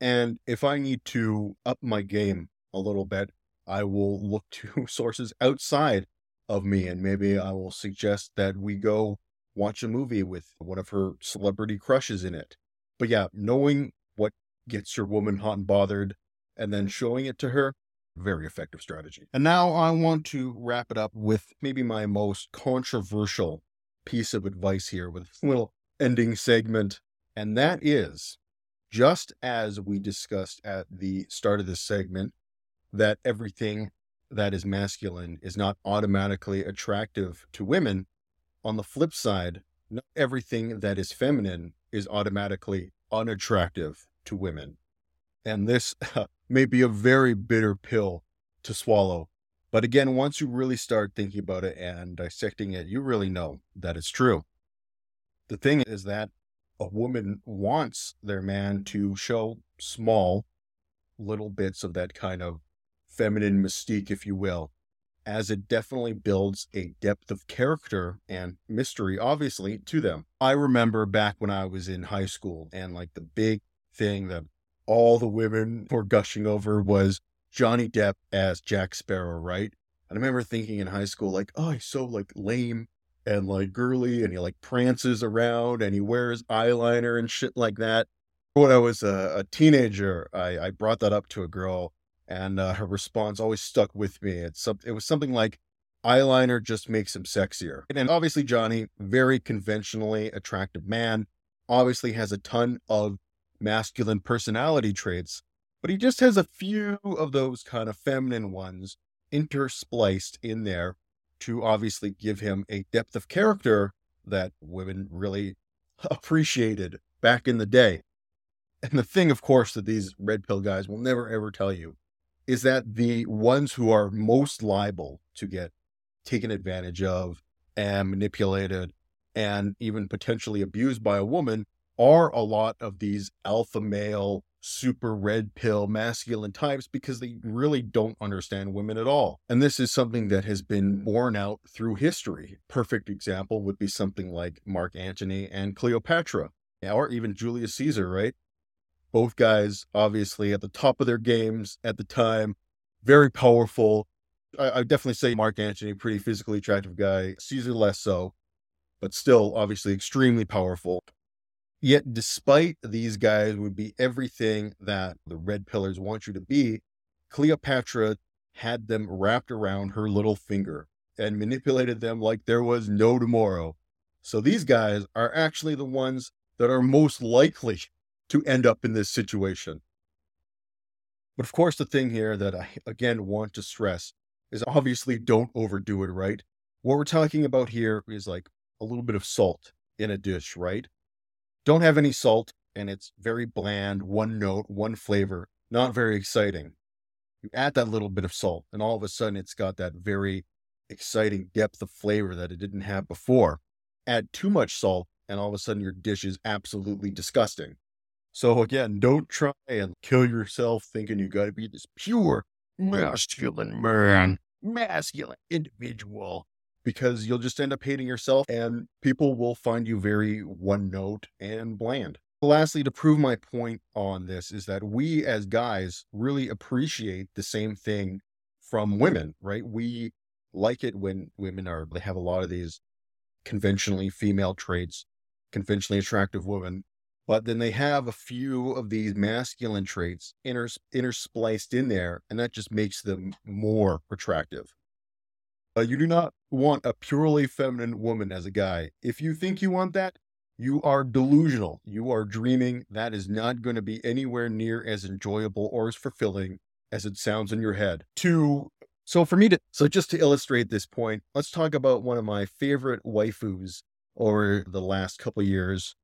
And if I need to up my game a little bit, I will look to sources outside of me. And maybe I will suggest that we go watch a movie with one of her celebrity crushes in it. But yeah, knowing what gets your woman hot and bothered and then showing it to her, very effective strategy. And now I want to wrap it up with maybe my most controversial piece of advice here with a little ending segment. And that is just as we discussed at the start of this segment, that everything that is masculine is not automatically attractive to women. On the flip side, not everything that is feminine is automatically unattractive to women. And this may be a very bitter pill to swallow. But again, once you really start thinking about it and dissecting it, you really know that it's true. The thing is that a woman wants their man to show small little bits of that kind of feminine mystique, if you will, as it definitely builds a depth of character and mystery, obviously, to them. I remember back when I was in high school, and like the big thing that all the women were gushing over was Johnny Depp as Jack Sparrow, right? And I remember thinking in high school, like, oh, he's so like lame and like girly, and he like prances around and he wears eyeliner and shit like that. When I was a, a teenager, I, I brought that up to a girl and uh, her response always stuck with me. It's some, it was something like eyeliner just makes him sexier. And obviously Johnny, very conventionally attractive man, obviously has a ton of masculine personality traits, but he just has a few of those kind of feminine ones interspliced in there to obviously give him a depth of character that women really appreciated back in the day. And the thing, of course, that these red pill guys will never ever tell you is that the ones who are most liable to get taken advantage of and manipulated and even potentially abused by a woman are a lot of these alpha male, super red pill masculine types because they really don't understand women at all. And this is something that has been borne out through history. Perfect example would be something like Mark Antony and Cleopatra, or even Julius Caesar, right? Both guys, obviously, at the top of their games at the time, very powerful, I, I definitely say Mark Antony, pretty physically attractive guy. Caesar less so, but still obviously extremely powerful. Yet, despite these guys would be everything that the red pillars want you to be, Cleopatra had them wrapped around her little finger and manipulated them like there was no tomorrow. So these guys are actually the ones that are most likely to end up in this situation. But of course, the thing here that I again want to stress is obviously don't overdo it, right? What we're talking about here is like a little bit of salt in a dish, right? Don't have any salt and it's very bland, one note, one flavor, not very exciting. You add that little bit of salt, and all of a sudden it's got that very exciting depth of flavor that it didn't have before. Add too much salt, and all of a sudden your dish is absolutely disgusting. So again, don't try and kill yourself thinking you got to be this pure masculine man, masculine individual, because you'll just end up hating yourself and people will find you very one note and bland. Lastly, to prove my point on this is that we as guys really appreciate the same thing from women, right? We like it when women are, they have a lot of these conventionally female traits, conventionally attractive women but then they have a few of these masculine traits inter- interspliced in there, and that just makes them more attractive. Uh, you do not want a purely feminine woman as a guy. If you think you want that, you are delusional. You are dreaming. That is not going to be anywhere near as enjoyable or as fulfilling as it sounds in your head. To so for me to so just to illustrate this point, let's talk about one of my favorite waifus over the last couple years,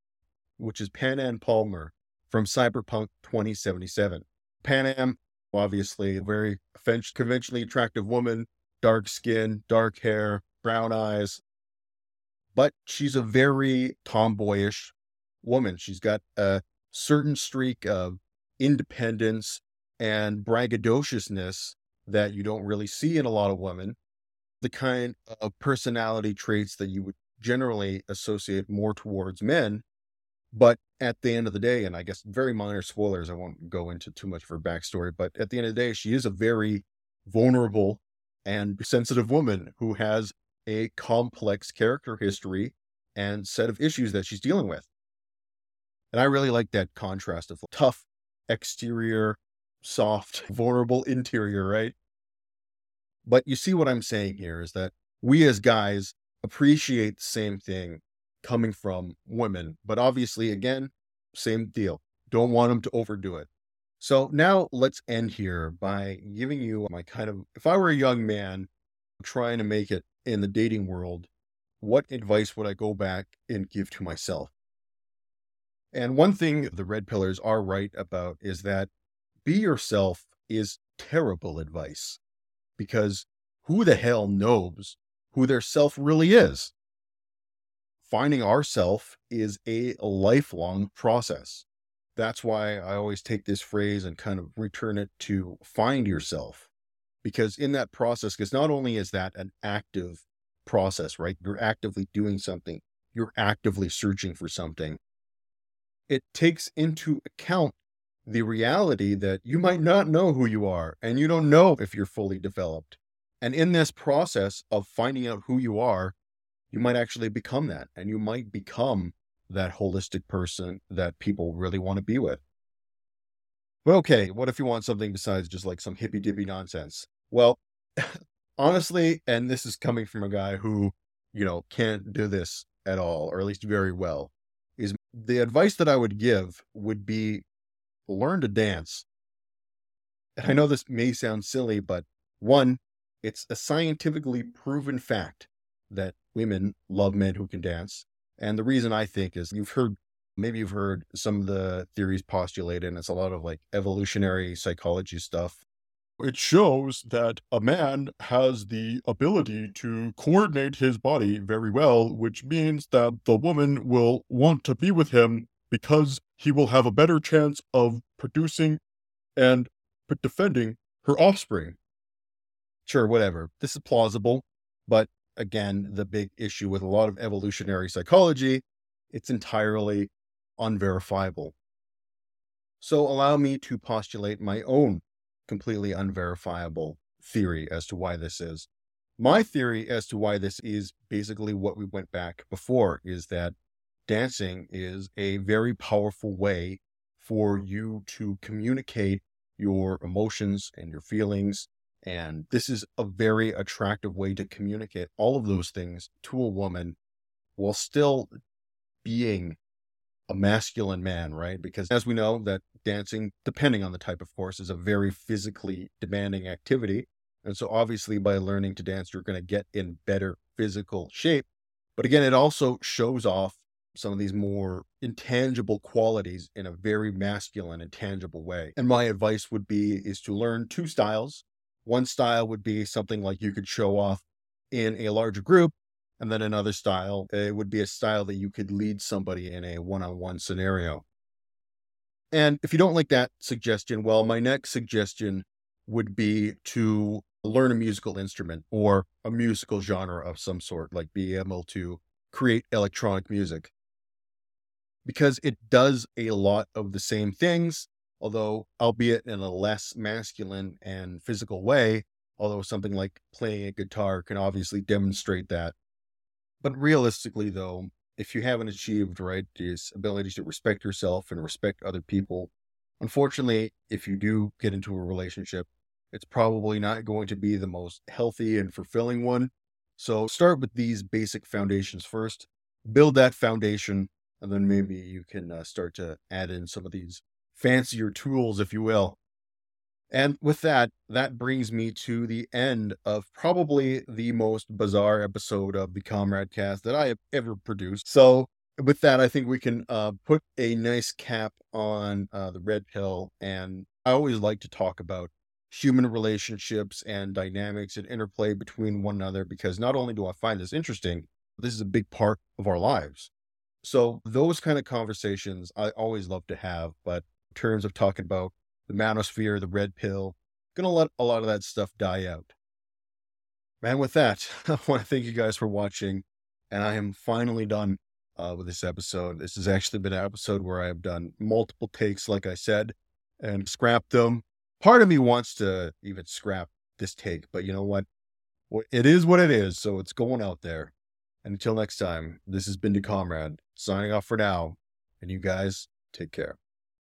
which is Panam Palmer from Cyberpunk 2077. Panam, obviously, a very conventionally attractive woman, dark skin, dark hair, brown eyes, but she's a very tomboyish woman. She's got a certain streak of independence and braggadociousness that you don't really see in a lot of women. The kind of personality traits that you would generally associate more towards men but at the end of the day, and I guess very minor spoilers, I won't go into too much of her backstory, but at the end of the day, she is a very vulnerable and sensitive woman who has a complex character history and set of issues that she's dealing with. And I really like that contrast of tough exterior, soft, vulnerable interior, right? But you see what I'm saying here is that we as guys appreciate the same thing coming from women. But obviously, again, same deal. Don't want them to overdo it. So now let's end here by giving you my kind of, if I were a young man trying to make it in the dating world, what advice would I go back and give to myself? And one thing the red pillars are right about is that be yourself is terrible advice because who the hell knows who their self really is? Finding ourself is a lifelong process. That's why I always take this phrase and kind of return it to find yourself. Because in that process, because not only is that an active process, right? You're actively doing something, you're actively searching for something. It takes into account the reality that you might not know who you are and you don't know if you're fully developed. And in this process of finding out who you are, you might actually become that and you might become that holistic person that people really want to be with. But okay, what if you want something besides just like some hippy dippy nonsense? Well, honestly, and this is coming from a guy who, you know, can't do this at all, or at least very well, is the advice that I would give would be learn to dance. And I know this may sound silly, but one, it's a scientifically proven fact that women love men who can dance. And the reason I think is you've heard, maybe you've heard some of the theories postulated, and it's a lot of like evolutionary psychology stuff. It shows that a man has the ability to coordinate his body very well, which means that the woman will want to be with him because he will have a better chance of producing and defending her offspring. Sure, whatever. This is plausible, but again, the big issue with a lot of evolutionary psychology, it's entirely unverifiable. So allow me to postulate my own completely unverifiable theory as to why this is. My theory as to why this is basically what we went back before is that dancing is a very powerful way for you to communicate your emotions and your feelings. And this is a very attractive way to communicate all of those things to a woman while still being a masculine man, right? Because as we know that dancing, depending on the type of course, is a very physically demanding activity. And so obviously by learning to dance, you're going to get in better physical shape. But again, it also shows off some of these more intangible qualities in a very masculine and tangible way. And my advice would be is to learn two styles. One style would be something like you could show off in a larger group and then another style, eh, it would be a style that you could lead somebody in a one on one scenario. And if you don't like that suggestion, well, my next suggestion would be to learn a musical instrument or a musical genre of some sort, like be able to create electronic music. Because it does a lot of the same things, although, albeit in a less masculine and physical way, although something like playing a guitar can obviously demonstrate that but realistically, though, if you haven't achieved, right, this ability to respect yourself and respect other people, unfortunately, if you do get into a relationship, it's probably not going to be the most healthy and fulfilling one. So start with these basic foundations first, build that foundation, and then maybe you can uh, start to add in some of these fancier tools, if you will. And with that, that brings me to the end of probably the most bizarre episode of the Comrade Cast that I have ever produced. So, with that, I think we can uh, put a nice cap on uh, the red pill. And I always like to talk about human relationships and dynamics and interplay between one another because not only do I find this interesting, this is a big part of our lives. So, those kind of conversations I always love to have. But terms of talking about the manosphere, the red pill. Gonna let a lot of that stuff die out. And with that, I want to thank you guys for watching. And I am finally done uh, with this episode. This has actually been an episode where I have done multiple takes, like I said, and scrapped them. Part of me wants to even scrap this take, but you know what? It is what it is, so it's going out there. And until next time, this has been the Comrade, signing off for now, and you guys take care.